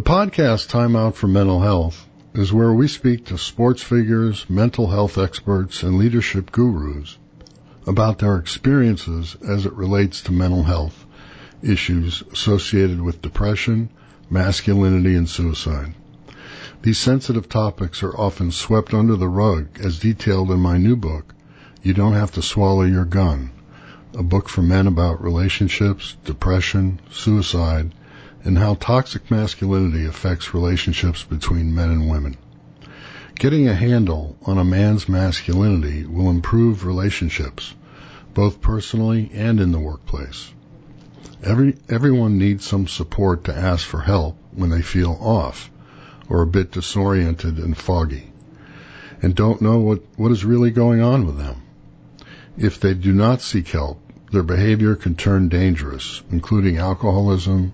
The podcast Time Out for Mental Health is where we speak to sports figures, mental health experts, and leadership gurus about their experiences as it relates to mental health issues associated with depression, masculinity, and suicide. These sensitive topics are often swept under the rug as detailed in my new book, You Don't Have to Swallow Your Gun, a book for men about relationships, depression, suicide, and how toxic masculinity affects relationships between men and women. Getting a handle on a man's masculinity will improve relationships, both personally and in the workplace. Every, everyone needs some support to ask for help when they feel off or a bit disoriented and foggy and don't know what, what is really going on with them. If they do not seek help, their behavior can turn dangerous, including alcoholism,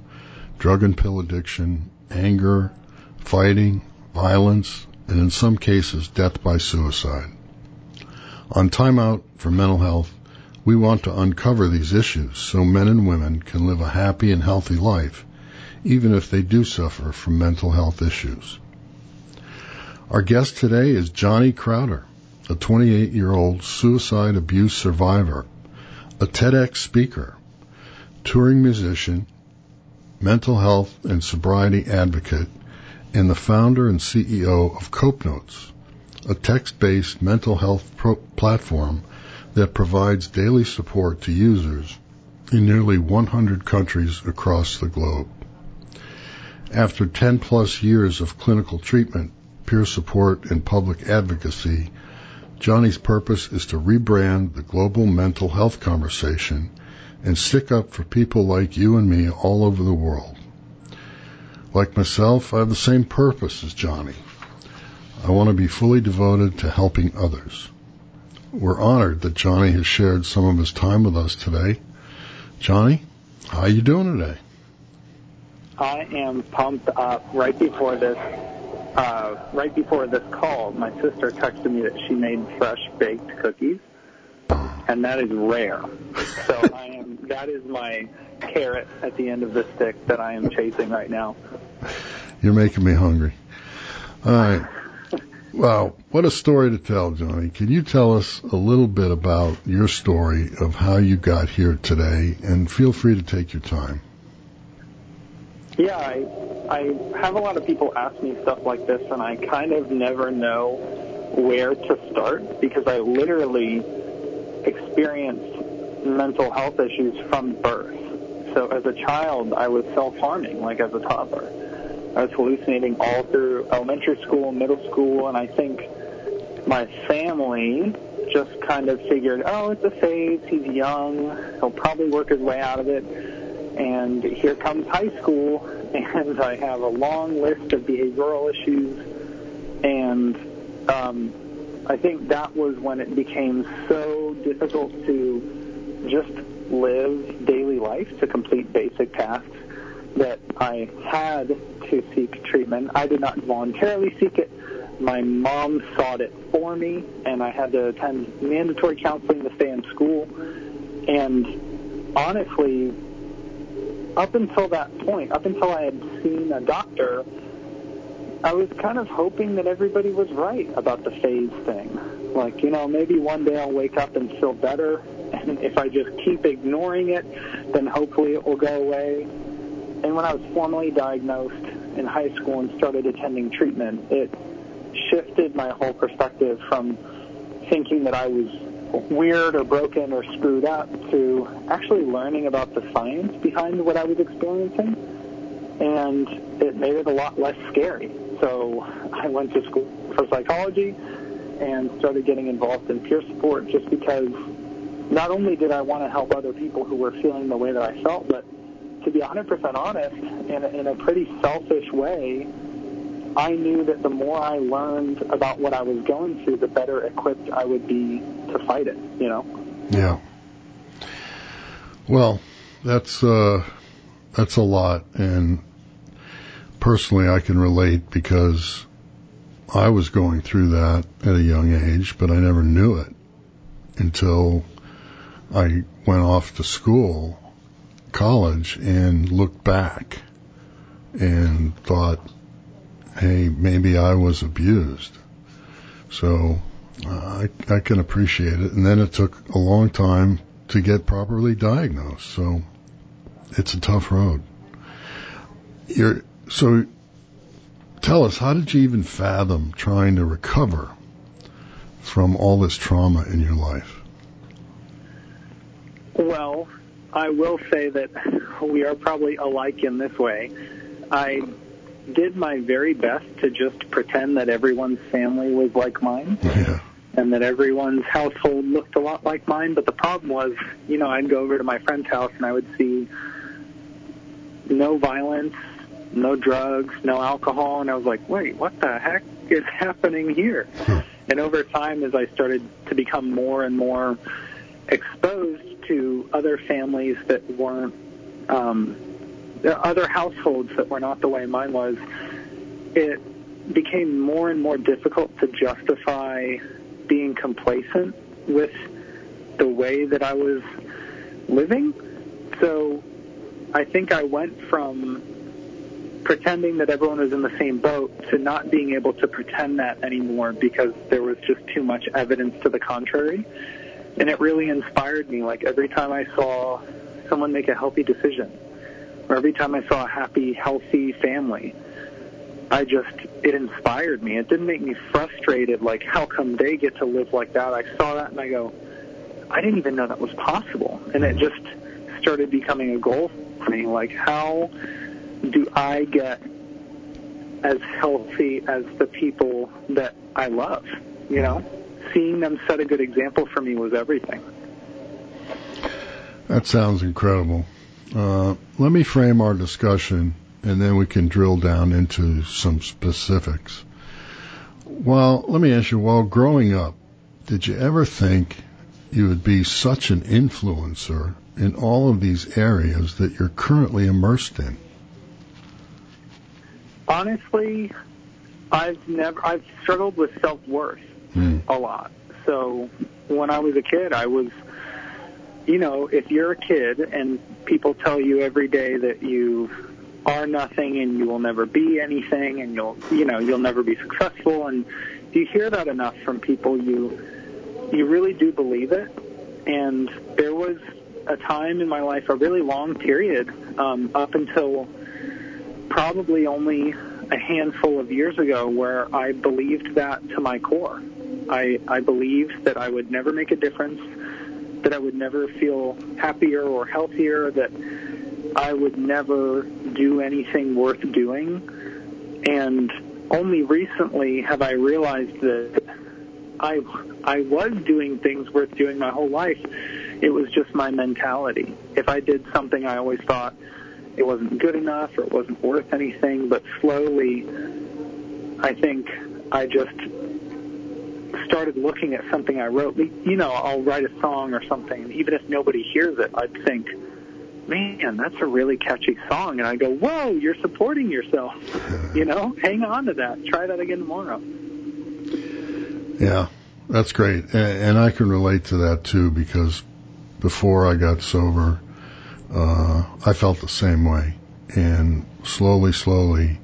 drug and pill addiction, anger, fighting, violence, and in some cases, death by suicide. On Time Out for Mental Health, we want to uncover these issues so men and women can live a happy and healthy life, even if they do suffer from mental health issues. Our guest today is Johnny Crowder, a 28 year old suicide abuse survivor, a TEDx speaker, touring musician, mental health and sobriety advocate, and the founder and CEO of Cope Notes, a text-based mental health pro- platform that provides daily support to users in nearly 100 countries across the globe. After 10 plus years of clinical treatment, peer support, and public advocacy, Johnny's purpose is to rebrand the global mental health conversation and stick up for people like you and me all over the world. Like myself, I have the same purpose as Johnny. I want to be fully devoted to helping others. We're honored that Johnny has shared some of his time with us today. Johnny, how are you doing today? I am pumped up right before this uh, right before this call, my sister texted me that she made fresh baked cookies and that is rare. So I am that is my carrot at the end of the stick that I am chasing right now. You're making me hungry. All right. Wow, what a story to tell, Johnny. Can you tell us a little bit about your story of how you got here today? And feel free to take your time. Yeah, I, I have a lot of people ask me stuff like this, and I kind of never know where to start because I literally experienced mental health issues from birth. So as a child, I was self-harming, like as a toddler. I was hallucinating all through elementary school, middle school, and I think my family just kind of figured, oh, it's a phase. He's young. He'll probably work his way out of it. And here comes high school, and I have a long list of behavioral issues. And um, I think that was when it became so difficult to just live daily life, to complete basic tasks, that I had to seek treatment. I did not voluntarily seek it. My mom sought it for me, and I had to attend mandatory counseling to stay in school. And honestly, up until that point, up until I had seen a doctor, I was kind of hoping that everybody was right about the phase thing. Like, you know, maybe one day I'll wake up and feel better, and if I just keep ignoring it, then hopefully it will go away. And when I was formally diagnosed in high school and started attending treatment, it shifted my whole perspective from thinking that I was weird or broken or screwed up to actually learning about the science behind what I was experiencing. And it made it a lot less scary. So I went to school for psychology and started getting involved in peer support just because not only did I want to help other people who were feeling the way that I felt, but to be 100% honest, in a, in a pretty selfish way, I knew that the more I learned about what I was going through, the better equipped I would be to fight it, you know? Yeah. Well, that's, uh, that's a lot. And personally, I can relate because I was going through that at a young age, but I never knew it until I went off to school, college, and looked back and thought, hey, maybe I was abused. So uh, I, I can appreciate it. And then it took a long time to get properly diagnosed. So it's a tough road. You're, so tell us, how did you even fathom trying to recover from all this trauma in your life? Well, I will say that we are probably alike in this way. I did my very best to just pretend that everyone's family was like mine. Yeah. And that everyone's household looked a lot like mine, but the problem was, you know, I'd go over to my friend's house and I would see no violence, no drugs, no alcohol, and I was like, wait, what the heck is happening here? And over time, as I started to become more and more exposed to other families that weren't, um, other households that were not the way mine was, it became more and more difficult to justify being complacent with the way that I was living. So I think I went from pretending that everyone was in the same boat to not being able to pretend that anymore because there was just too much evidence to the contrary. And it really inspired me. Like every time I saw someone make a healthy decision, or every time I saw a happy, healthy family, I just, it inspired me. It didn't make me frustrated, like, how come they get to live like that? I saw that and I go, I didn't even know that was possible. And it just started becoming a goal for me. Like, how do I get as healthy as the people that I love? You know, seeing them set a good example for me was everything. That sounds incredible. Uh, let me frame our discussion and then we can drill down into some specifics. Well, let me ask you, while growing up, did you ever think you would be such an influencer in all of these areas that you're currently immersed in? Honestly, I've never I've struggled with self-worth Hmm. a lot. So when I was a kid, I was you know, if you're a kid and people tell you every day that you are nothing and you will never be anything and you'll you know, you'll never be successful and you hear that enough from people you you really do believe it. And there was a time in my life, a really long period, um, up until probably only a handful of years ago, where I believed that to my core. I, I believed that I would never make a difference, that I would never feel happier or healthier, that I would never do anything worth doing. And only recently have I realized that I I was doing things worth doing my whole life. It was just my mentality. If I did something, I always thought it wasn't good enough or it wasn't worth anything. But slowly, I think I just started looking at something I wrote. You know, I'll write a song or something, and even if nobody hears it, I'd think, man, that's a really catchy song. And I go, whoa, you're supporting yourself. You know, hang on to that. Try that again tomorrow. Yeah, that's great. And, I can relate to that too because before I got sober, uh, I felt the same way. And slowly, slowly,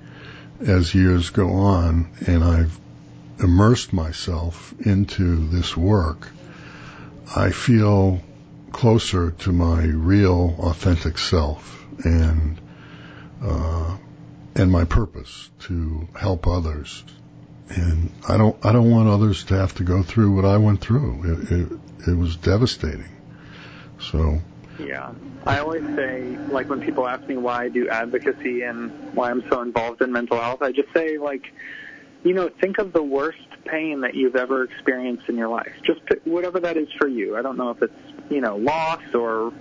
as years go on and I've immersed myself into this work, I feel closer to my real authentic self and, uh, and my purpose to help others. And I don't, I don't want others to have to go through what I went through. It, it, it was devastating. So, Yeah. I always say, like, when people ask me why I do advocacy and why I'm so involved in mental health, I just say, like, you know, think of the worst pain that you've ever experienced in your life. Just whatever that is for you. I don't know if it's, you know, loss or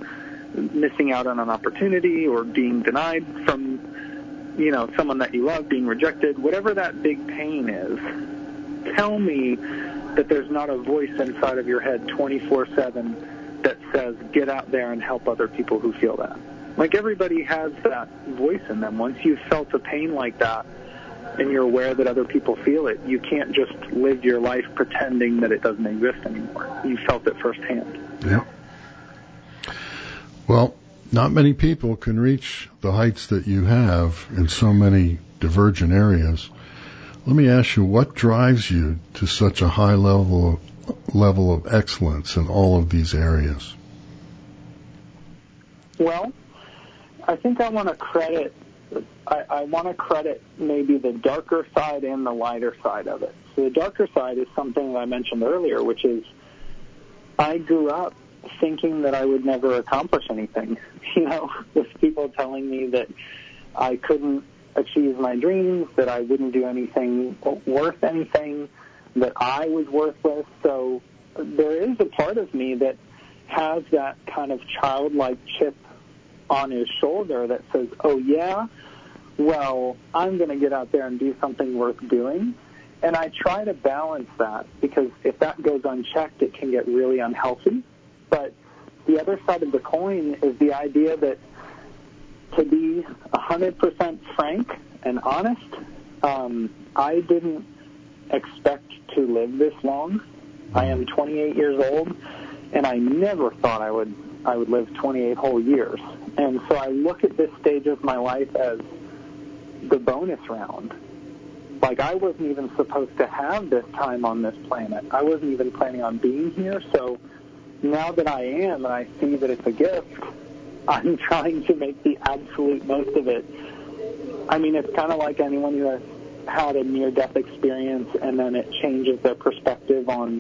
missing out on an opportunity or being denied from, you know, someone that you love, being rejected, whatever that big pain is. Tell me that there's not a voice inside of your head 24/7 that says get out there and help other people who feel that. Like everybody has that voice in them. Once you've felt a pain like that, and you're aware that other people feel it, you can't just live your life pretending that it doesn't exist anymore. You felt it firsthand. Yeah. Well, not many people can reach the heights that you have in so many divergent areas. Let me ask you, what drives you to such a high level of, level of excellence in all of these areas? Well, I think I want to credit I, I want to credit maybe the darker side and the lighter side of it. So the darker side is something that I mentioned earlier, which is I grew up thinking that I would never accomplish anything. You know, with people telling me that I couldn't achieve my dreams, that I wouldn't do anything worth anything, that I was worthless. So there is a part of me that has that kind of childlike chip on his shoulder that says, oh yeah, well, I'm going to get out there and do something worth doing. And I try to balance that because if that goes unchecked, it can get really unhealthy. But the other side of the coin is the idea that to be 100% frank and honest, um, I didn't expect to live this long. I am 28 years old, and I never thought I would I would live 28 whole years. And so I look at this stage of my life as the bonus round. Like I wasn't even supposed to have this time on this planet. I wasn't even planning on being here. So now that I am and I see that it's a gift, I'm trying to make the absolute most of it. I mean, it's kind of like anyone who has had a near-death experience and then it changes their perspective on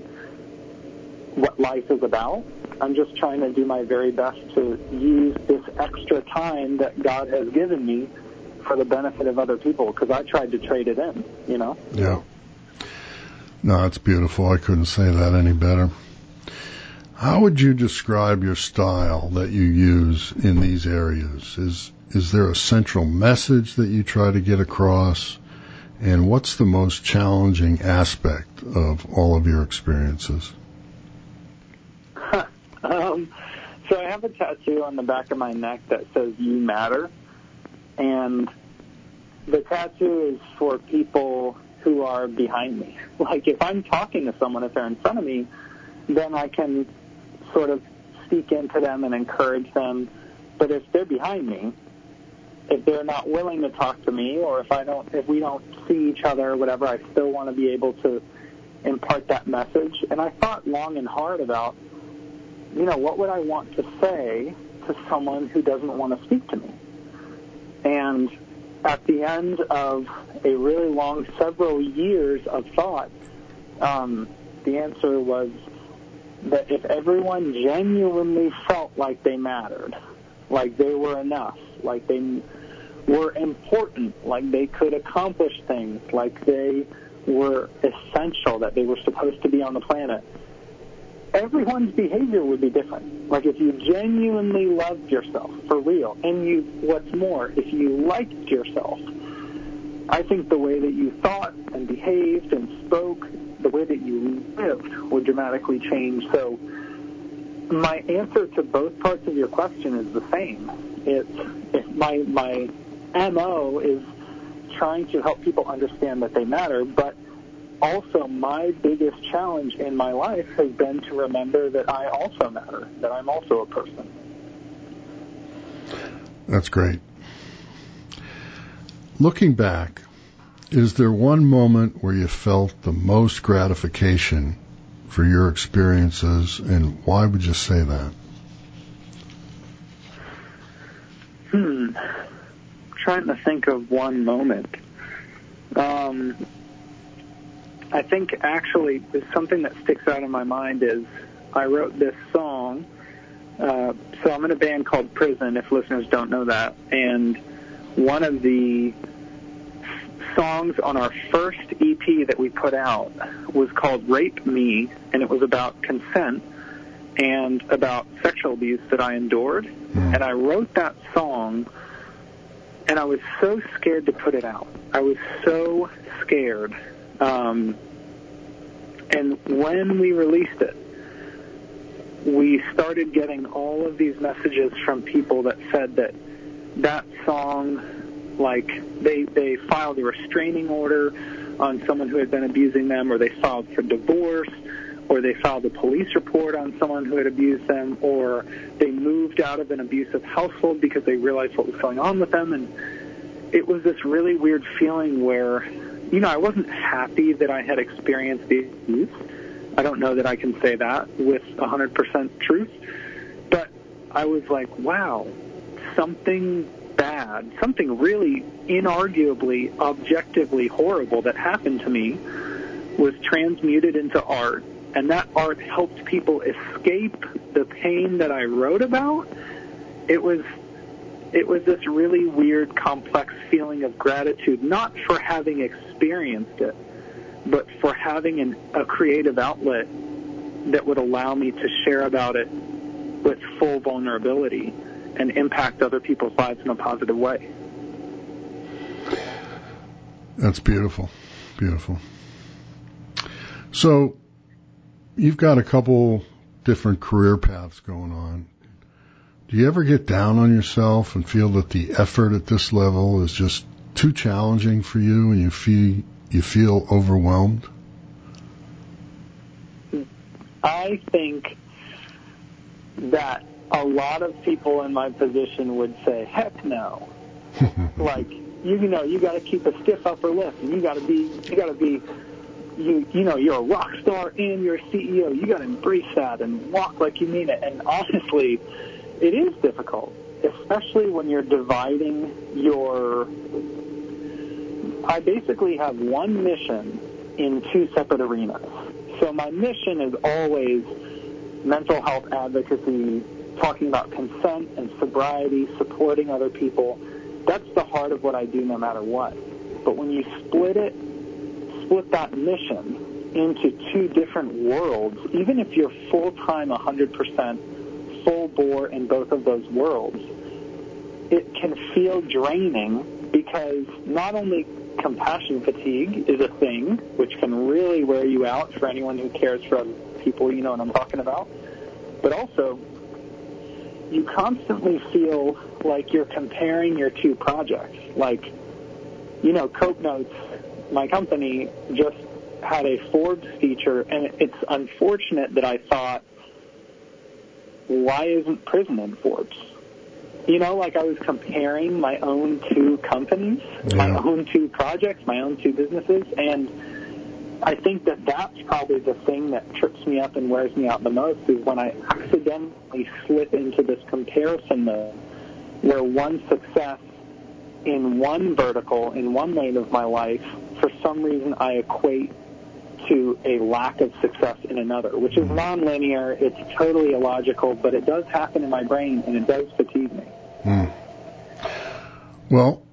what life is about. I'm just trying to do my very best to use this extra time that God has given me for the benefit of other people because I tried to trade it in, you know? Yeah. No, it's beautiful. I couldn't say that any better. How would you describe your style that you use in these areas? Is is there a central message that you try to get across? And what's the most challenging aspect of all of your experiences? Um, so I have a tattoo on the back of my neck that says "You Matter," and the tattoo is for people who are behind me. Like if I'm talking to someone, if they're in front of me, then I can sort of speak into them and encourage them. But if they're behind me, if they're not willing to talk to me, or if I don't, if we don't see each other or whatever, I still want to be able to impart that message. And I thought long and hard about, you know, what would I want to say to someone who doesn't want to speak to me? And at the end of a really long, several years of thought, um, the answer was that if everyone genuinely felt like they mattered, like they were enough, like they were important, like they could accomplish things, like they were essential, that they were supposed to be on the planet, everyone's behavior would be different. Like if you genuinely loved yourself for real, and you, what's more, if you liked yourself, I think the way that you thought and behaved and spoke, the way that you lived would dramatically change. So my answer to both parts of your question is the same. It's, my my mo is trying to help people understand that they matter, but also my biggest challenge in my life has been to remember that I also matter, that I'm also a person. That's great. Looking back, is there one moment where you felt the most gratification for your experiences, and why would you say that? Hmm. trying to think of one moment. Um, I think actually something that sticks out in my mind is I wrote this song. Uh, so I'm in a band called Prison, if listeners don't know that, and one of the songs on our first EP that we put out was called Rape Me, and it was about consent and about sexual abuse that I endured. Mm. And I wrote that song, and I was so scared to put it out. I was so scared. Um, and when we released it, we started getting all of these messages from people that said that that song, like they they filed a restraining order on someone who had been abusing them, or they filed for divorce, or they filed a police report on someone who had abused them, or they moved out of an abusive household because they realized what was going on with them, and it was this really weird feeling where, you know, I wasn't happy that I had experienced the abuse. I don't know that I can say that with 100% truth, but I was like, wow, something bad, something really inarguably, objectively horrible that happened to me was transmuted into art, and that art helped people escape the pain that I wrote about. It was it was this really weird, complex feeling of gratitude, not for having experienced it, but for having an, a creative outlet that would allow me to share about it with full vulnerability and impact other people's lives in a positive way. That's beautiful. Beautiful. So, you've got a couple different career paths going on. Do you ever get down on yourself and feel that the effort at this level is just too challenging for you and you feel you feel overwhelmed? I think that a lot of people in my position would say, "Heck no!" like you, know, you got to keep a stiff upper lip, and you got to be, you got to be, you, you know, you're a rock star and you're a CEO. You got to embrace that and walk like you mean it. And honestly, it is difficult, especially when you're dividing your. I basically have one mission in two separate arenas. So my mission is always mental health advocacy, talking about consent and sobriety, supporting other people. That's the heart of what I do no matter what. But when you split it, split that mission into two different worlds, even if you're full-time 100% bore in both of those worlds, it can feel draining because not only compassion fatigue is a thing, which can really wear you out for anyone who cares for other people, you know what I'm talking about, but also you constantly feel like you're comparing your two projects. Like, you know, Cope Notes, my company, just had a Forbes feature, and it's unfortunate that I thought, why isn't prison in Forbes? You know, like I was comparing my own two companies, my own two projects, my own two businesses, and I think that that's probably the thing that trips me up and wears me out the most is when I accidentally slip into this comparison mode where one success in one vertical, in one lane of my life, for some reason I equate to a lack of success in another, which is nonlinear. It's totally illogical, but it does happen in my brain and it does fatigue me. Hmm. Well,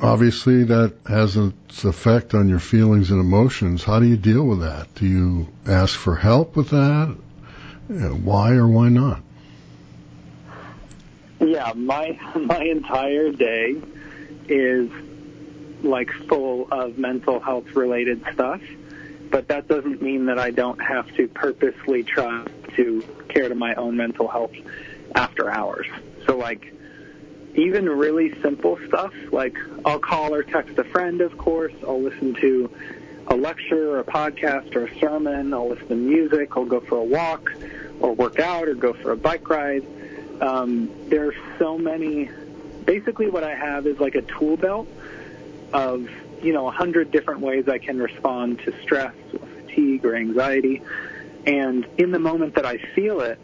obviously that has its effect on your feelings and emotions. How do you deal with that? Do you ask for help with that? Uh, Why or why not? Yeah, my my entire day is like full of mental health related stuff, but that doesn't mean that I don't have to purposely try to care to my own mental health after hours. So like even really simple stuff like I'll call or text a friend, of course. I'll listen to a lecture or a podcast or a sermon. I'll listen to music. I'll go for a walk or work out or go for a bike ride. Um, there are so many. Basically, what I have is like a tool belt of you know a hundred different ways I can respond to stress, or fatigue, or anxiety. And in the moment that I feel it,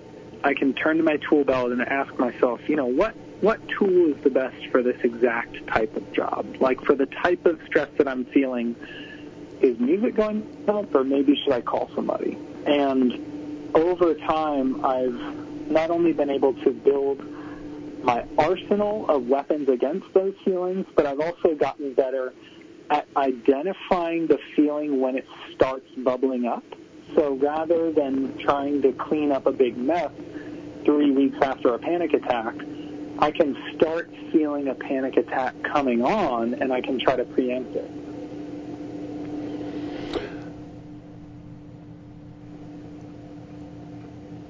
I can turn to my tool belt and ask myself, you know, what what tool is the best for this exact type of job? Like for the type of stress that I'm feeling, is music going to help, or maybe should I call somebody? And over time, I've not only been able to build my arsenal of weapons against those feelings, but I've also gotten better identifying the feeling when it starts bubbling up. So rather than trying to clean up a big mess three weeks after a panic attack, I can start feeling a panic attack coming on and I can try to preempt it.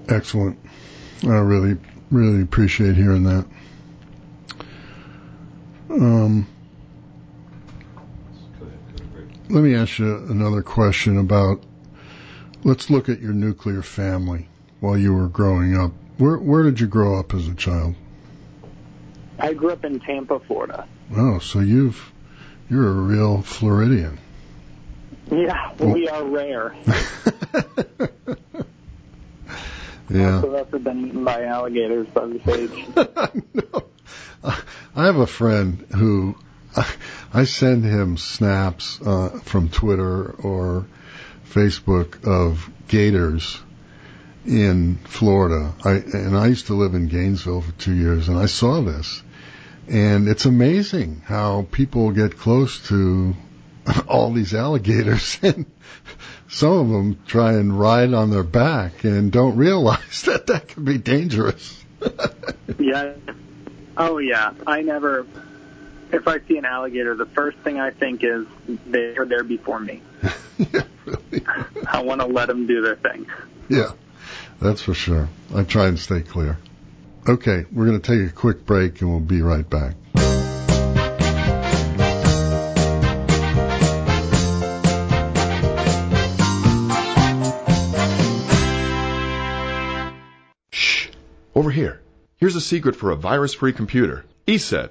Excellent. I really, really appreciate hearing that. Um, let me ask you another question about. Let's look at your nuclear family while you were growing up. Where where did you grow up as a child? I grew up in Tampa, Florida. Oh, so you've you're a real Floridian. Yeah, well, we are rare. yeah. Most of us have been eaten by alligators by this age. no. I have a friend who I send him snaps uh, from Twitter or Facebook of gators in Florida. I and I used to live in Gainesville for two years, and I saw this, and it's amazing how people get close to all these alligators, and some of them try and ride on their back and don't realize that that can be dangerous. yeah. Oh yeah. I never. If I see an alligator, the first thing I think is they are there before me. yeah, really. I want to let them do their thing. Yeah, that's for sure. I try and stay clear. Okay, we're going to take a quick break and we'll be right back. Shh. Over here. Here's a secret for a virus-free computer. ESET.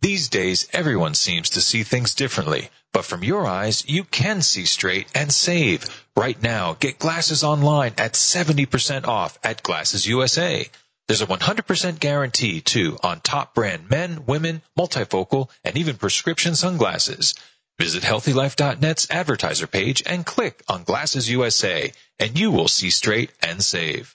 These days, everyone seems to see things differently. But from your eyes, you can see straight and save. Right now, get glasses online at 70% off at Glasses USA. There's a 100% guarantee, too, on top brand men, women, multifocal, and even prescription sunglasses. Visit HealthyLife.net's advertiser page and click on Glasses USA, and you will see straight and save.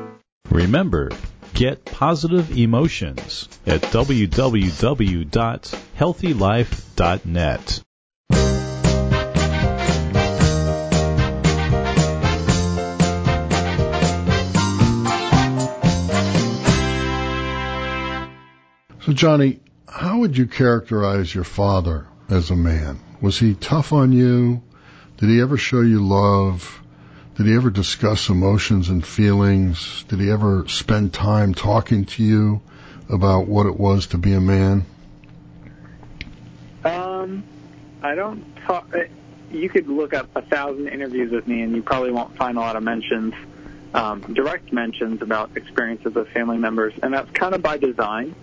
Remember, get positive emotions at www.healthylife.net. So, Johnny, how would you characterize your father as a man? Was he tough on you? Did he ever show you love? Did he ever discuss emotions and feelings? Did he ever spend time talking to you about what it was to be a man? Um, I don't talk. uh, You could look up a thousand interviews with me, and you probably won't find a lot of mentions, um, direct mentions about experiences with family members, and that's kind of by design.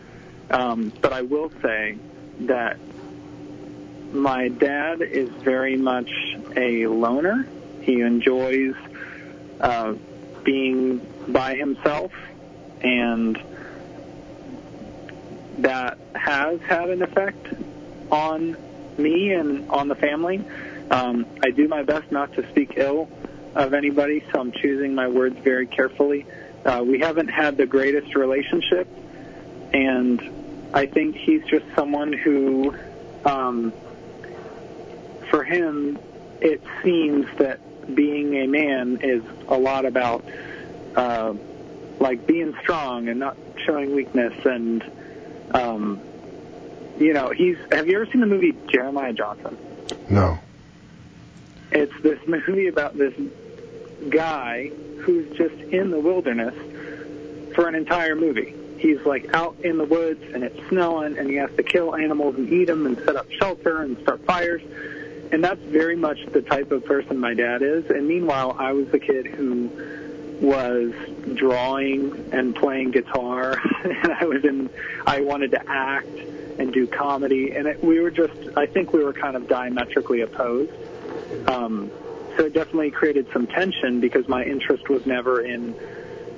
Um, but I will say that my dad is very much a loner. He enjoys uh, being by himself, and that has had an effect on me and on the family. Um, I do my best not to speak ill of anybody, so I'm choosing my words very carefully. Uh, we haven't had the greatest relationship, and I think he's just someone who, um, for him, it seems that being a man is a lot about uh, like being strong and not showing weakness and um, you know he's have you ever seen the movie Jeremiah Johnson? No. It's this movie about this guy who's just in the wilderness for an entire movie. He's like out in the woods and it's snowing and he has to kill animals and eat them and set up shelter and start fires. And that's very much the type of person my dad is. And meanwhile, I was the kid who was drawing and playing guitar and I was in I wanted to act and do comedy and it, we were just I think we were kind of diametrically opposed. Um so it definitely created some tension because my interest was never in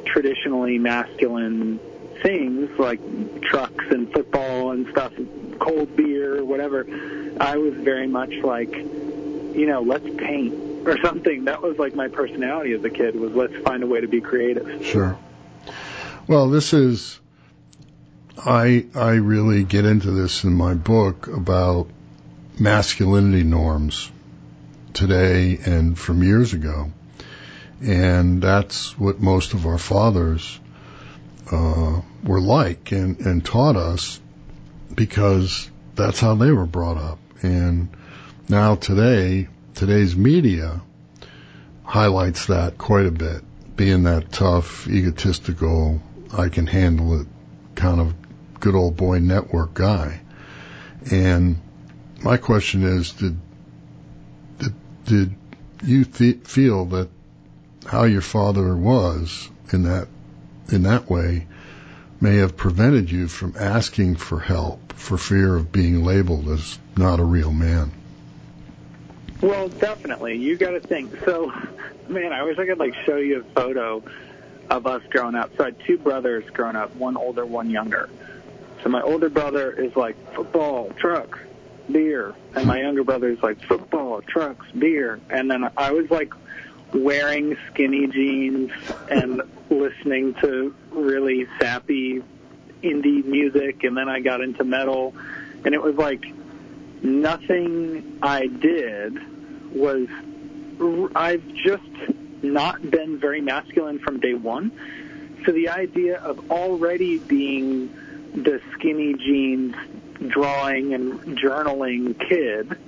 traditionally masculine things like trucks and football and stuff, cold beer, whatever. I was very much like, you know, let's paint or something. That was like my personality as a kid was let's find a way to be creative. Sure. Well, this is I I really get into this in my book about masculinity norms today and from years ago. And that's what most of our fathers uh, were like and, and taught us because that's how they were brought up. And now today, today's media highlights that quite a bit, being that tough, egotistical, I can handle it kind of good old boy network guy. And my question is, did did, did you th- feel that how your father was in that in that way may have prevented you from asking for help for fear of being labeled as not a real man? Well, definitely. You got to think. So, man, I wish I could like show you a photo of us growing up. So I had two brothers growing up, one older, one younger. So my older brother is like football, truck, beer, and my younger brother is like football, trucks, beer. And then I was like wearing skinny jeans and listening to really sappy indie music, and then I got into metal, and it was like nothing I did was I've just not been very masculine from day one. So the idea of already being the skinny jeans drawing and journaling kid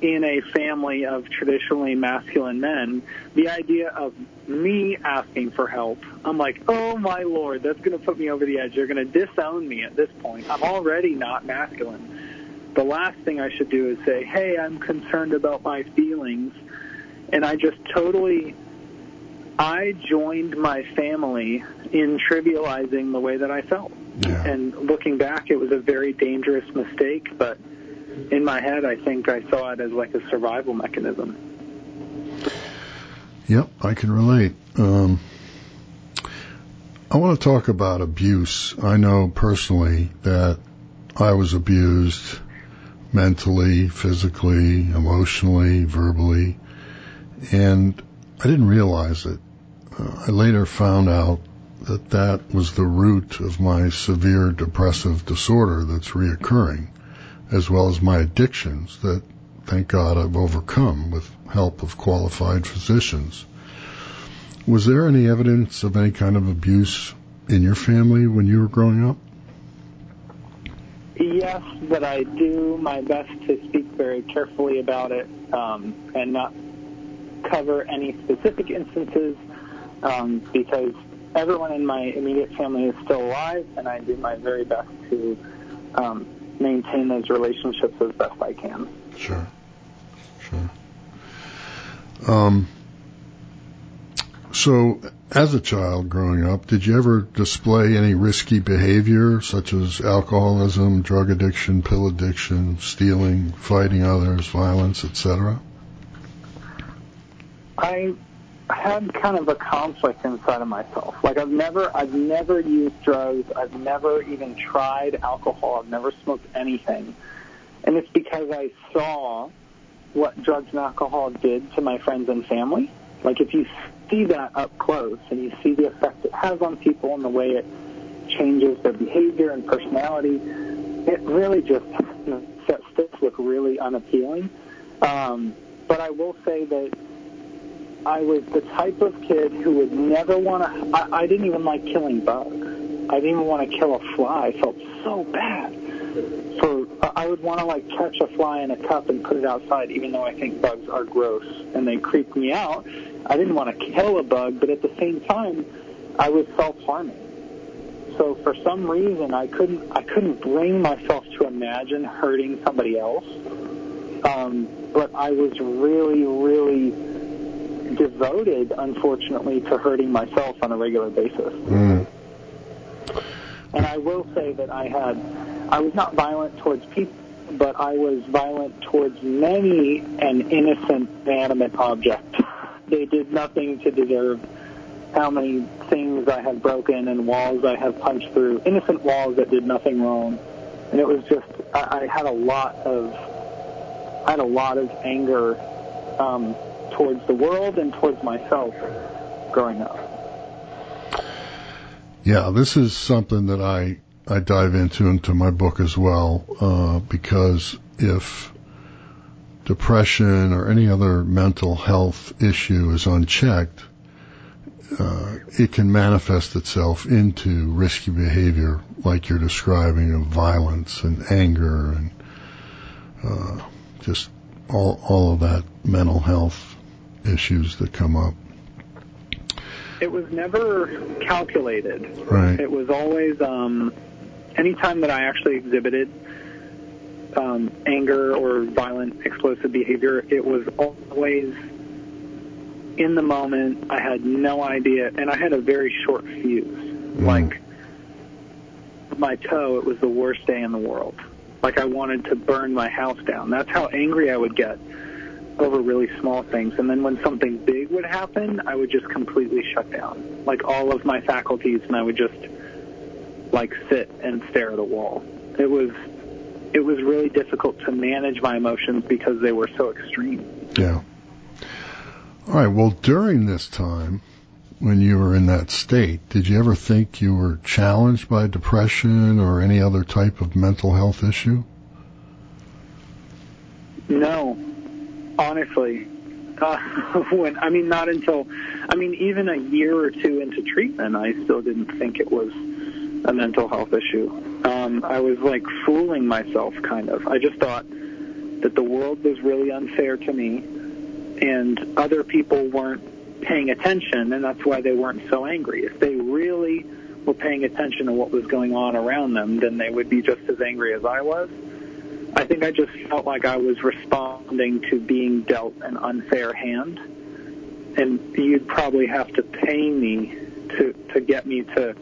in a family of traditionally masculine men, the idea of me asking for help, I'm like, oh my lord, that's going to put me over the edge. They're going to disown me at this point. I'm already not masculine. The last thing I should do is say, hey, I'm concerned about my feelings. And I just totally, I joined my family in trivializing the way that I felt. Yeah. And looking back, it was a very dangerous mistake, but in my head, I think I saw it as like a survival mechanism. Yep, I can relate. Um, I want to talk about abuse. I know personally that I was abused mentally, physically, emotionally, verbally, and I didn't realize it. Uh, I later found out that that was the root of my severe depressive disorder that's reoccurring, as well as my addictions that, thank God, I've overcome with help of qualified physicians. Was there any evidence of any kind of abuse in your family when you were growing up? Yes, but I do my best to speak very carefully about it um, and not cover any specific instances um, because everyone in my immediate family is still alive, and I do my very best to um, maintain those relationships as best I can. Sure, sure. Um, so, as a child growing up, did you ever display any risky behavior such as alcoholism, drug addiction, pill addiction, stealing, fighting others, violence, etc.? I had kind of a conflict inside of myself. Like I've never, I've never used drugs. I've never even tried alcohol. I've never smoked anything, and it's because I saw what drugs and alcohol did to my friends and family. Like if you see that up close and you see the effect it has on people and the way it changes their behavior and personality, it really just you know, sets things look really unappealing. Um, but I will say that I was the type of kid who would never want to. I, I didn't even like killing bugs. I didn't even want to kill a fly. I felt so bad. for I would want to like catch a fly in a cup and put it outside, even though I think bugs are gross and they creep me out. I didn't want to kill a bug, but at the same time, I was self-harming. So for some reason, I couldn't I couldn't bring myself to imagine hurting somebody else. Um, but I was really, really devoted, unfortunately, to hurting myself on a regular basis. Mm. And I will say that I had, I was not violent towards people, but I was violent towards many an innocent animate object. They did nothing to deserve how many things I have broken and walls I have punched through, innocent walls that did nothing wrong. And it was just, I, I had a lot of, I had a lot of anger um, towards the world and towards myself growing up. Yeah, this is something that I I dive into into my book as well uh, because if depression or any other mental health issue is unchecked, uh, it can manifest itself into risky behavior like you're describing of violence and anger and uh, just all all of that mental health issues that come up. It was never calculated. Right. It was always um, anytime that I actually exhibited um, anger or violent, explosive behavior, it was always in the moment. I had no idea, and I had a very short fuse. Mm. Like my toe, it was the worst day in the world. Like I wanted to burn my house down. That's how angry I would get over really small things. And then when something big would happen, I would just completely shut down. Like all of my faculties and I would just like sit and stare at a wall. It was it was really difficult to manage my emotions because they were so extreme. Yeah. All right. Well, during this time, when you were in that state, did you ever think you were challenged by depression or any other type of mental health issue? No, honestly, uh, when I mean not until I mean even a year or two into treatment, I still didn't think it was a mental health issue. Um, I was like fooling myself, kind of. I just thought that the world was really unfair to me, and other people weren't paying attention, and that's why they weren't so angry. If they really were paying attention to what was going on around them, then they would be just as angry as I was. I think I just felt like I was responding to being dealt an unfair hand, and you'd probably have to pay me to to get me to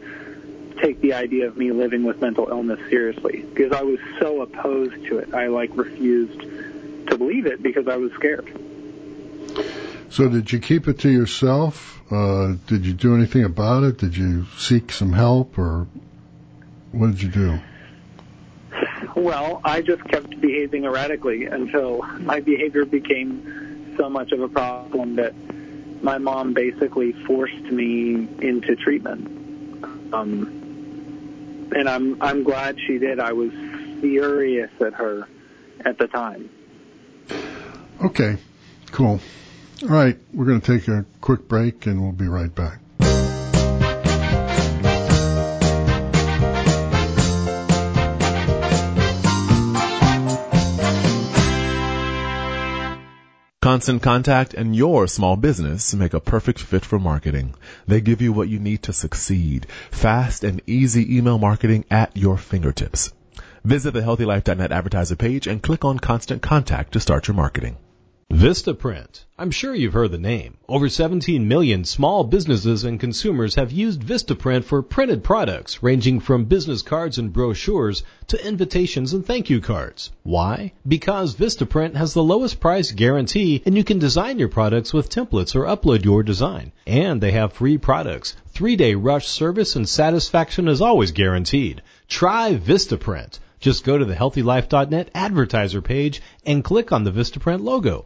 take the idea of me living with mental illness seriously because I was so opposed to it. I like refused to believe it because I was scared. So did you keep it to yourself? Uh, did you do anything about it? Did you seek some help or what did you do? Well, I just kept behaving erratically until my behavior became so much of a problem that my mom basically forced me into treatment. Um, and I'm I'm glad she did. I was furious at her at the time. Okay, cool. All right, we're going to take a quick break and we'll be right back. Constant Contact and your small business make a perfect fit for marketing. They give you what you need to succeed. Fast and easy email marketing at your fingertips. Visit the healthylife.net advertiser page and click on Constant Contact to start your marketing. Vistaprint. I'm sure you've heard the name. Over 17 million small businesses and consumers have used Vistaprint for printed products ranging from business cards and brochures to invitations and thank you cards. Why? Because Vistaprint has the lowest price guarantee and you can design your products with templates or upload your design. And they have free products. Three day rush service and satisfaction is always guaranteed. Try Vistaprint. Just go to the healthylife.net advertiser page and click on the Vistaprint logo.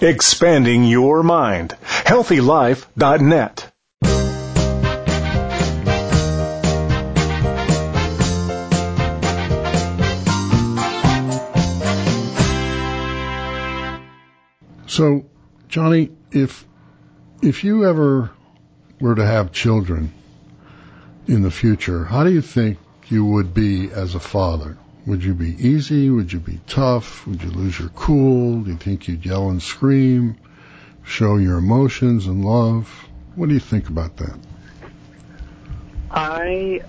Expanding your mind. HealthyLife.net. So, Johnny, if if you ever were to have children in the future, how do you think you would be as a father? Would you be easy? Would you be tough? Would you lose your cool? Do you think you'd yell and scream? Show your emotions and love? What do you think about that? I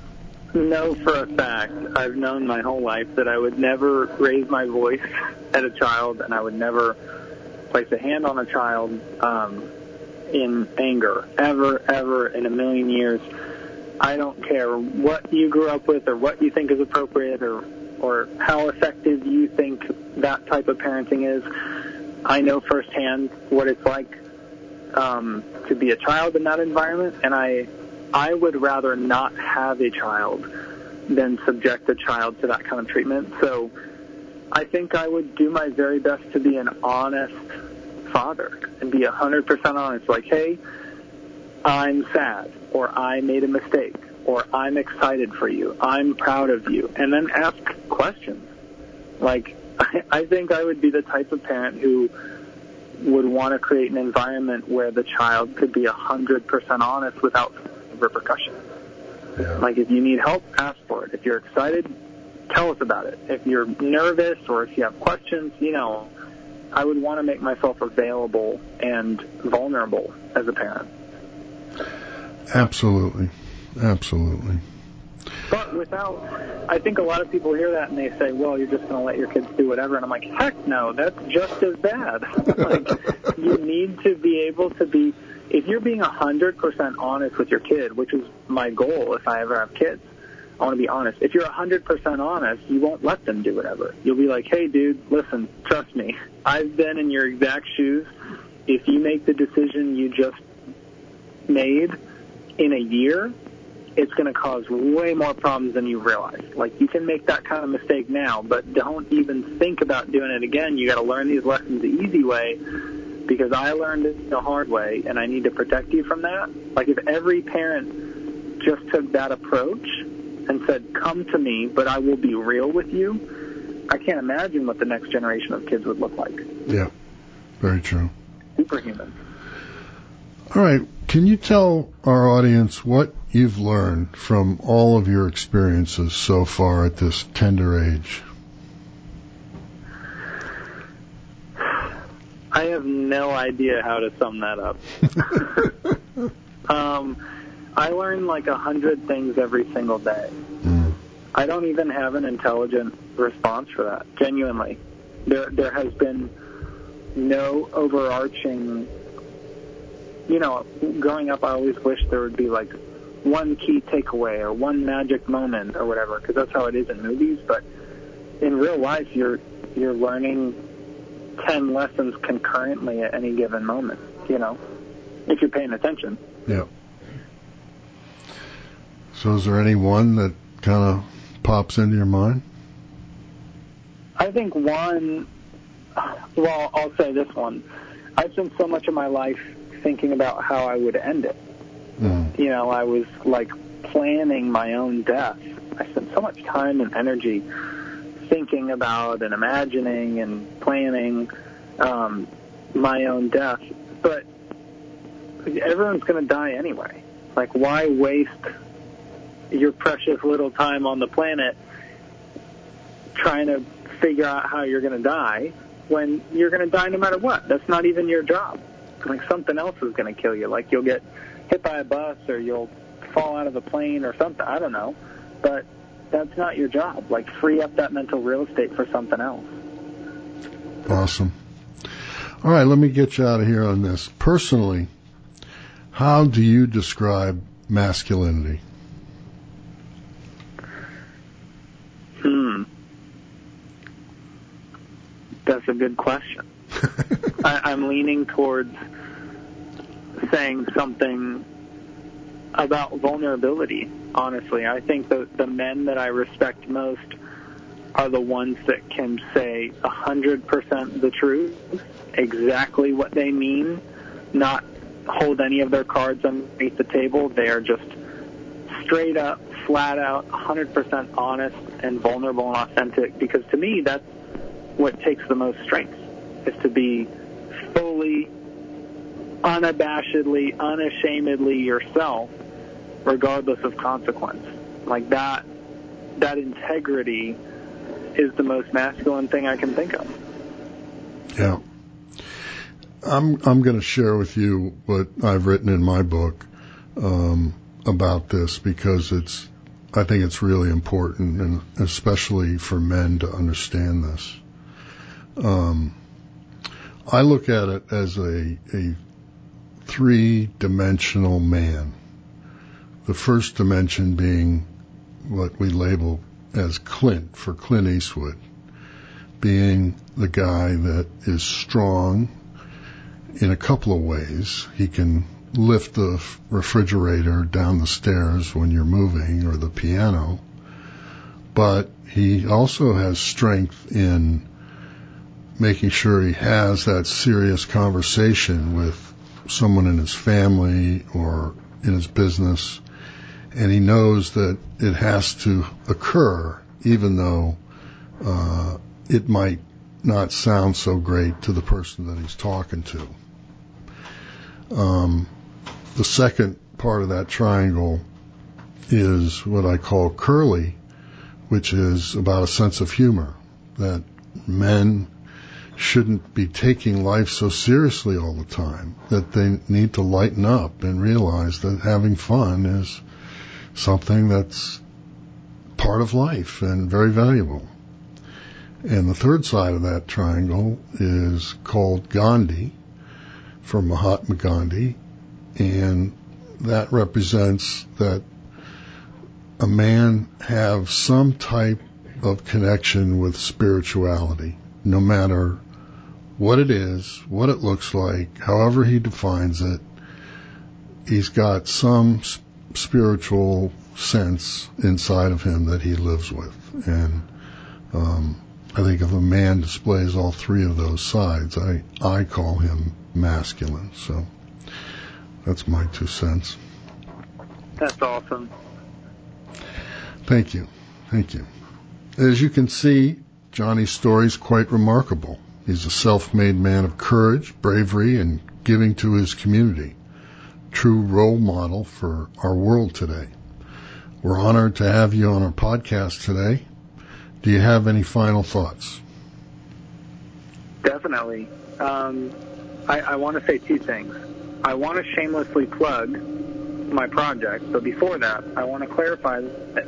know for a fact, I've known my whole life that I would never raise my voice at a child and I would never place a hand on a child um, in anger, ever, ever in a million years. I don't care what you grew up with or what you think is appropriate or or how effective you think that type of parenting is. I know firsthand what it's like um, to be a child in that environment, and I I would rather not have a child than subject a child to that kind of treatment. So I think I would do my very best to be an honest father and be 100% honest. Like, hey, I'm sad, or I made a mistake, or I'm excited for you, I'm proud of you, and then ask questions. Like, I, I think I would be the type of parent who would want to create an environment where the child could be 100% honest without repercussion. Yeah. Like, if you need help, ask for it. If you're excited, tell us about it. If you're nervous or if you have questions, you know, I would want to make myself available and vulnerable as a parent. Absolutely. Absolutely. But without, I think a lot of people hear that and they say, well, you're just going to let your kids do whatever. And I'm like, heck no, that's just as bad. like, you need to be able to be, if you're being 100% honest with your kid, which is my goal if I ever have kids, I want to be honest. If you're 100% honest, you won't let them do whatever. You'll be like, hey, dude, listen, trust me. I've been in your exact shoes. If you make the decision you just made in a year, it's going to cause way more problems than you realize. Like, you can make that kind of mistake now, but don't even think about doing it again. You got to learn these lessons the easy way because I learned it the hard way, and I need to protect you from that. Like, if every parent just took that approach, and said, Come to me, but I will be real with you, I can't imagine what the next generation of kids would look like. Yeah. Very true. Superhuman. All right. Can you tell our audience what you've learned from all of your experiences so far at this tender age? I have no idea how to sum that up. um, I learn like a hundred things every single day. Mm. I don't even have an intelligent response for that. Genuinely, there there has been no overarching. You know, growing up, I always wished there would be like one key takeaway or one magic moment or whatever, because that's how it is in movies. But in real life, you're you're learning ten lessons concurrently at any given moment. You know, if you're paying attention. Yeah. So is there any one that kind of pops into your mind? I think one, well, I'll say this one. I spent so much of my life thinking about how I would end it. Mm. You know, I was like planning my own death. I spent so much time and energy thinking about and imagining and planning um, my own death. But everyone's going to die anyway. Like, why waste your precious little time on the planet trying to figure out how you're going to die when you're going to die no matter what. That's not even your job. Like something else is going to kill you. Like you'll get hit by a bus or you'll fall out of a plane or something. I don't know. But that's not your job. Like free up that mental real estate for something else. Awesome. All right, let me get you out of here on this. Personally, how do you describe masculinity? Hmm. That's a good question. I, I'm leaning towards saying something about vulnerability. Honestly, I think the the men that I respect most are the ones that can say hundred percent the truth, exactly what they mean, not hold any of their cards underneath the table. They are just straight up, flat out, 100% honest and vulnerable and authentic. Because to me, that's what takes the most strength, is to be fully, unabashedly, unashamedly yourself, regardless of consequence. Like that, that integrity is the most masculine thing I can think of. Yeah. I'm I'm going to share with you what I've written in my book um, about this because it's I think it's really important and especially for men to understand this. Um, I look at it as a a three dimensional man. The first dimension being what we label as Clint for Clint Eastwood, being the guy that is strong in a couple of ways. He can lift the refrigerator down the stairs when you're moving or the piano, but he also has strength in making sure he has that serious conversation with someone in his family or in his business and he knows that it has to occur even though uh, it might not sound so great to the person that he's talking to. Um, the second part of that triangle is what I call curly, which is about a sense of humor that men shouldn't be taking life so seriously all the time, that they need to lighten up and realize that having fun is something that's part of life and very valuable. And the third side of that triangle is called Gandhi, from Mahatma Gandhi, and that represents that a man have some type of connection with spirituality, no matter what it is, what it looks like, however he defines it. He's got some spiritual sense inside of him that he lives with, and um, I think if a man displays all three of those sides, I I call him masculine. So that's my two cents. That's awesome. Thank you. Thank you. As you can see, Johnny's story is quite remarkable. He's a self-made man of courage, bravery, and giving to his community. True role model for our world today. We're honored to have you on our podcast today. Do you have any final thoughts? Definitely. Um, I, I want to say two things. I want to shamelessly plug my project, but before that, I want to clarify that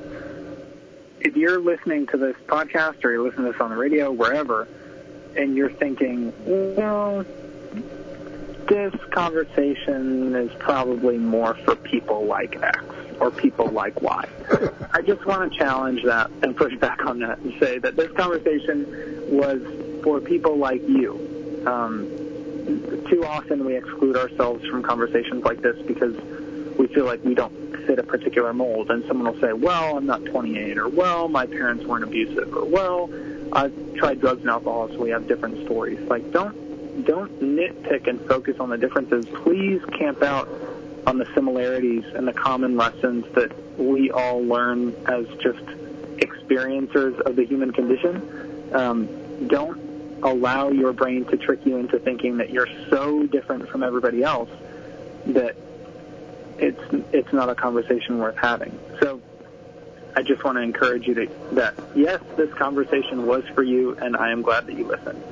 if you're listening to this podcast or you're listening to this on the radio, wherever, and you're thinking, well, this conversation is probably more for people like X or people like Y. I just want to challenge that and push back on that and say that this conversation was for people like you. Um, too often we exclude ourselves from conversations like this because we feel like we don't fit a particular mold. And someone will say, well, I'm not 28, or well, my parents weren't abusive, or well, I've tried drugs and alcohol, so we have different stories. Like, don't, don't nitpick and focus on the differences. Please camp out on the similarities and the common lessons that we all learn as just experiencers of the human condition. Um, don't allow your brain to trick you into thinking that you're so different from everybody else that it's it's not a conversation worth having. So I just want to encourage you to, that yes, this conversation was for you, and I am glad that you listened.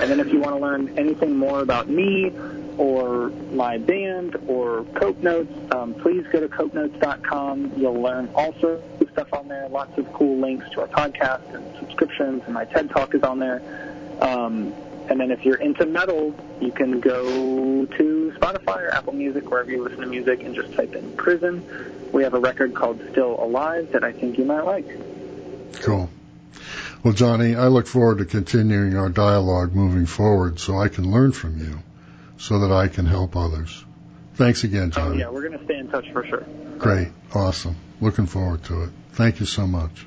And then if you want to learn anything more about me or my band or Cope Notes, um, please go to copenotes.com. You'll learn all sorts of stuff on there, lots of cool links to our podcast and subscriptions, and my TED Talk is on there. Um, and then if you're into metal, you can go to Spotify or Apple Music, wherever you listen to music, and just type in prison. We have a record called Still Alive that I think you might like. Cool. Well, Johnny, I look forward to continuing our dialogue moving forward so I can learn from you so that I can help others. Thanks again, Johnny. Oh, Johnny. yeah, we're going to stay in touch for sure. Great. Awesome. Looking forward to it. Thank you so much.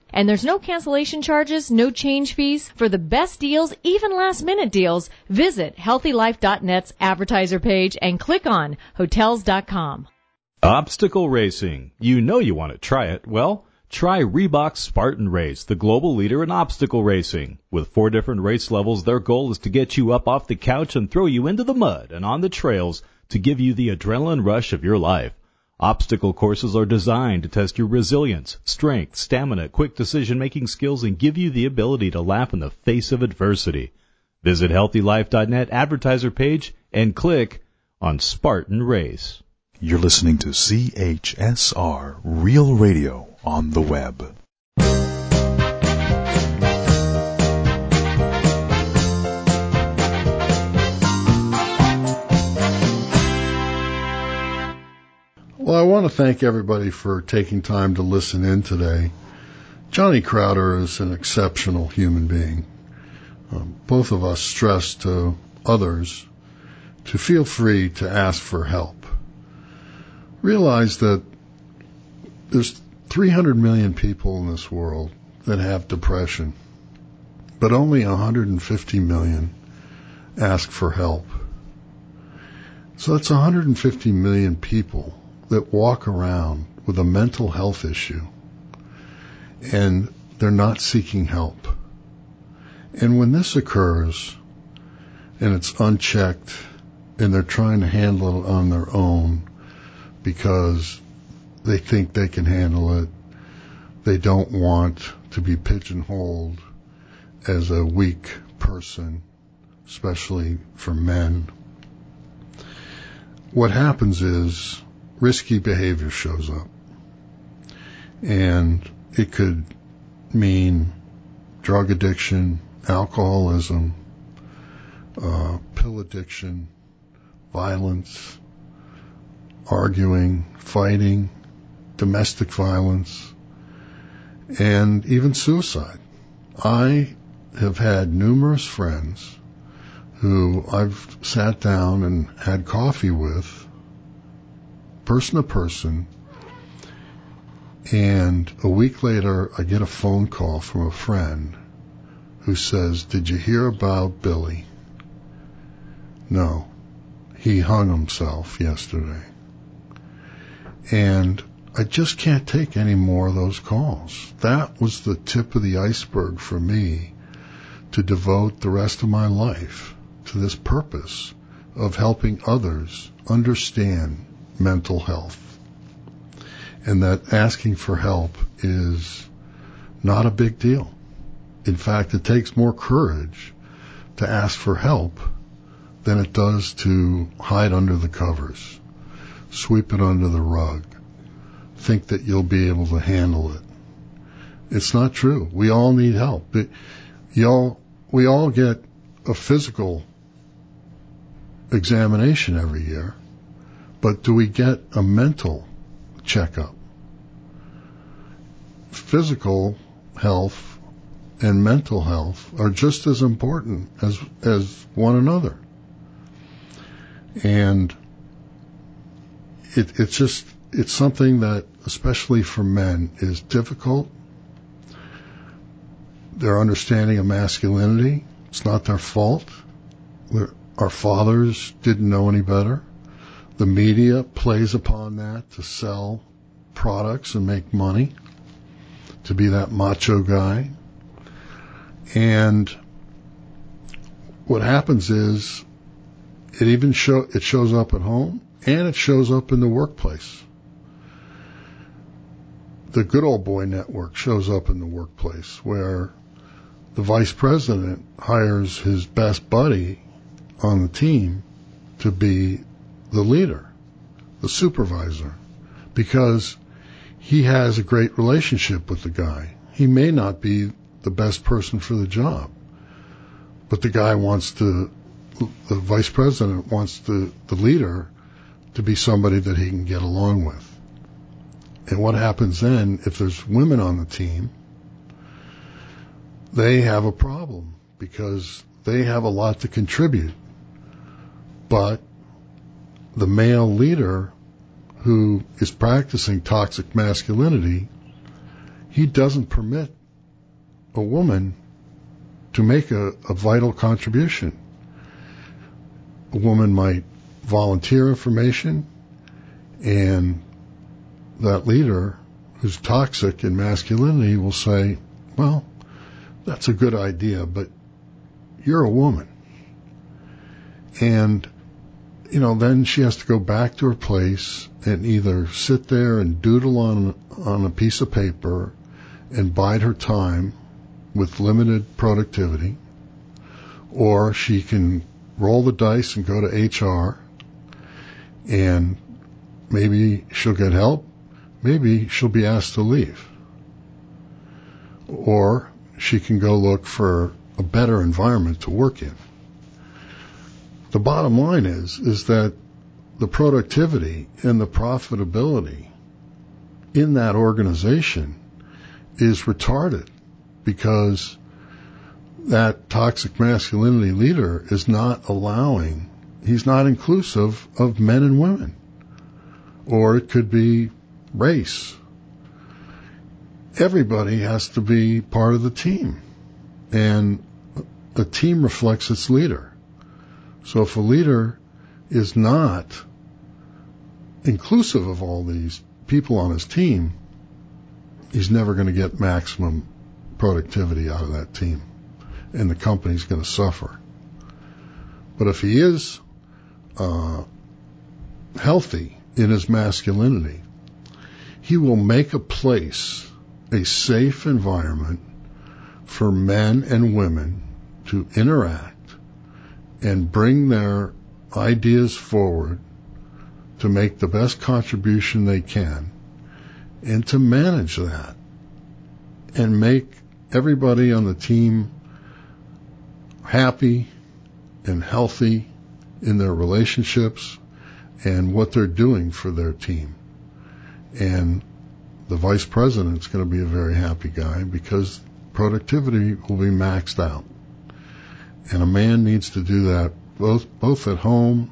And there's no cancellation charges, no change fees. For the best deals, even last minute deals, visit healthylife.net's advertiser page and click on hotels.com. Obstacle racing. You know you want to try it. Well, try Reebok Spartan Race, the global leader in obstacle racing. With four different race levels, their goal is to get you up off the couch and throw you into the mud and on the trails to give you the adrenaline rush of your life. Obstacle courses are designed to test your resilience, strength, stamina, quick decision making skills, and give you the ability to laugh in the face of adversity. Visit healthylife.net advertiser page and click on Spartan Race. You're listening to CHSR Real Radio on the web. Well, I want to thank everybody for taking time to listen in today. Johnny Crowder is an exceptional human being. Um, both of us stress to others to feel free to ask for help. Realize that there's 300 million people in this world that have depression, but only 150 million ask for help. So that's 150 million people that walk around with a mental health issue and they're not seeking help. And when this occurs and it's unchecked and they're trying to handle it on their own because they think they can handle it, they don't want to be pigeonholed as a weak person, especially for men. What happens is risky behavior shows up. And it could mean drug addiction, alcoholism, uh, pill addiction, violence, arguing, fighting, domestic violence, and even suicide. I have had numerous friends who I've sat down and had coffee with person to person. And a week later, I get a phone call from a friend who says, Did you hear about Billy? No. He hung himself yesterday. And I just can't take any more of those calls. That was the tip of the iceberg for me to devote the rest of my life to this purpose of helping others understand mental health. And that asking for help is not a big deal. In fact, it takes more courage to ask for help than it does to hide under the covers, sweep it under the rug, think that you'll be able to handle it. It's not true. We all need help. It, you all, we all get a physical examination every year but do we get a mental checkup? Physical health and mental health are just as important as as one another. And it, it's just it's something that especially for men is difficult. Their understanding of masculinity, it's not their fault. Our fathers didn't know any better the media plays upon that to sell products and make money, to be that macho guy. And what happens is it even show it shows up at home and it shows up in the workplace. The good old boy network shows up in the workplace where the vice president hires his best buddy on the team to be the leader, the supervisor, because he has a great relationship with the guy. He may not be the best person for the job, but the guy wants to, the vice president wants the, the leader to be somebody that he can get along with. And what happens then if there's women on the team? They have a problem because they have a lot to contribute. But the male leader who is practicing toxic masculinity, he doesn't permit a woman to make a, a vital contribution. A woman might volunteer information and that leader who's toxic in masculinity will say, well, that's a good idea, but you're a woman. And, you know, then she has to go back to her place and either sit there and doodle on, on a piece of paper and bide her time with limited productivity, or she can roll the dice and go to HR and maybe she'll get help. Maybe she'll be asked to leave. Or she can go look for a better environment to work in. The bottom line is, is that the productivity and the profitability in that organization is retarded because that toxic masculinity leader is not allowing, he's not inclusive of men and women. Or it could be race. Everybody has to be part of the team. And the team reflects its leader. So if a leader is not inclusive of all these people on his team, he's never going to get maximum productivity out of that team. And the company's going to suffer. But if he is uh, healthy in his masculinity, he will make a place, a safe environment for men and women to interact and bring their ideas forward to make the best contribution they can and to manage that and make everybody on the team happy and healthy in their relationships and what they're doing for their team. And the vice president's going to be a very happy guy because productivity will be maxed out. And a man needs to do that both, both at home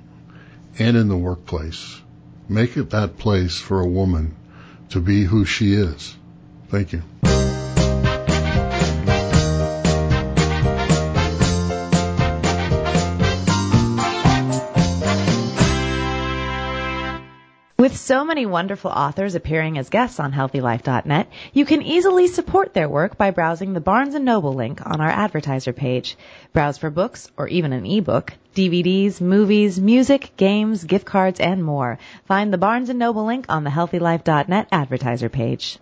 and in the workplace. Make it that place for a woman to be who she is. Thank you. With so many wonderful authors appearing as guests on HealthyLife.net, you can easily support their work by browsing the Barnes & Noble link on our advertiser page. Browse for books or even an ebook, DVDs, movies, music, games, gift cards, and more. Find the Barnes & Noble link on the HealthyLife.net advertiser page.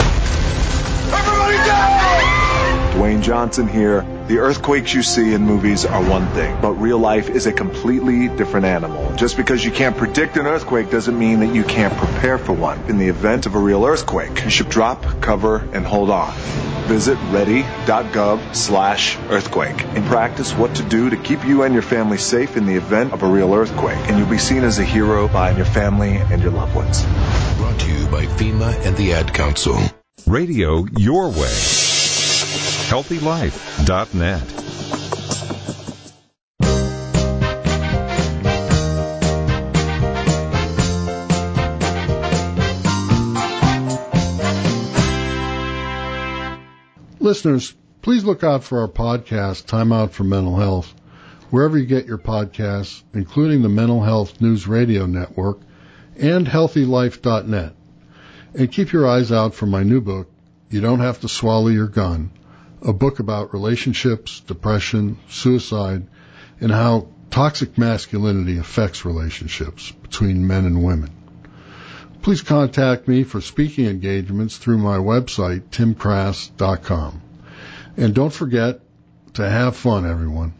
Everybody down! Dwayne Johnson here. The earthquakes you see in movies are one thing, but real life is a completely different animal. Just because you can't predict an earthquake doesn't mean that you can't prepare for one. In the event of a real earthquake, you should drop, cover, and hold on. Visit ready.gov slash earthquake and practice what to do to keep you and your family safe in the event of a real earthquake. And you'll be seen as a hero by your family and your loved ones. Brought to you by FEMA and the Ad Council. Radio your way healthylife.net. Listeners, please look out for our podcast, Time Out for Mental Health, wherever you get your podcasts, including the Mental Health News Radio Network and healthylife.net. And keep your eyes out for my new book, You Don't Have to Swallow Your Gun a book about relationships, depression, suicide, and how toxic masculinity affects relationships between men and women. Please contact me for speaking engagements through my website, timcrass.com. And don't forget to have fun, everyone.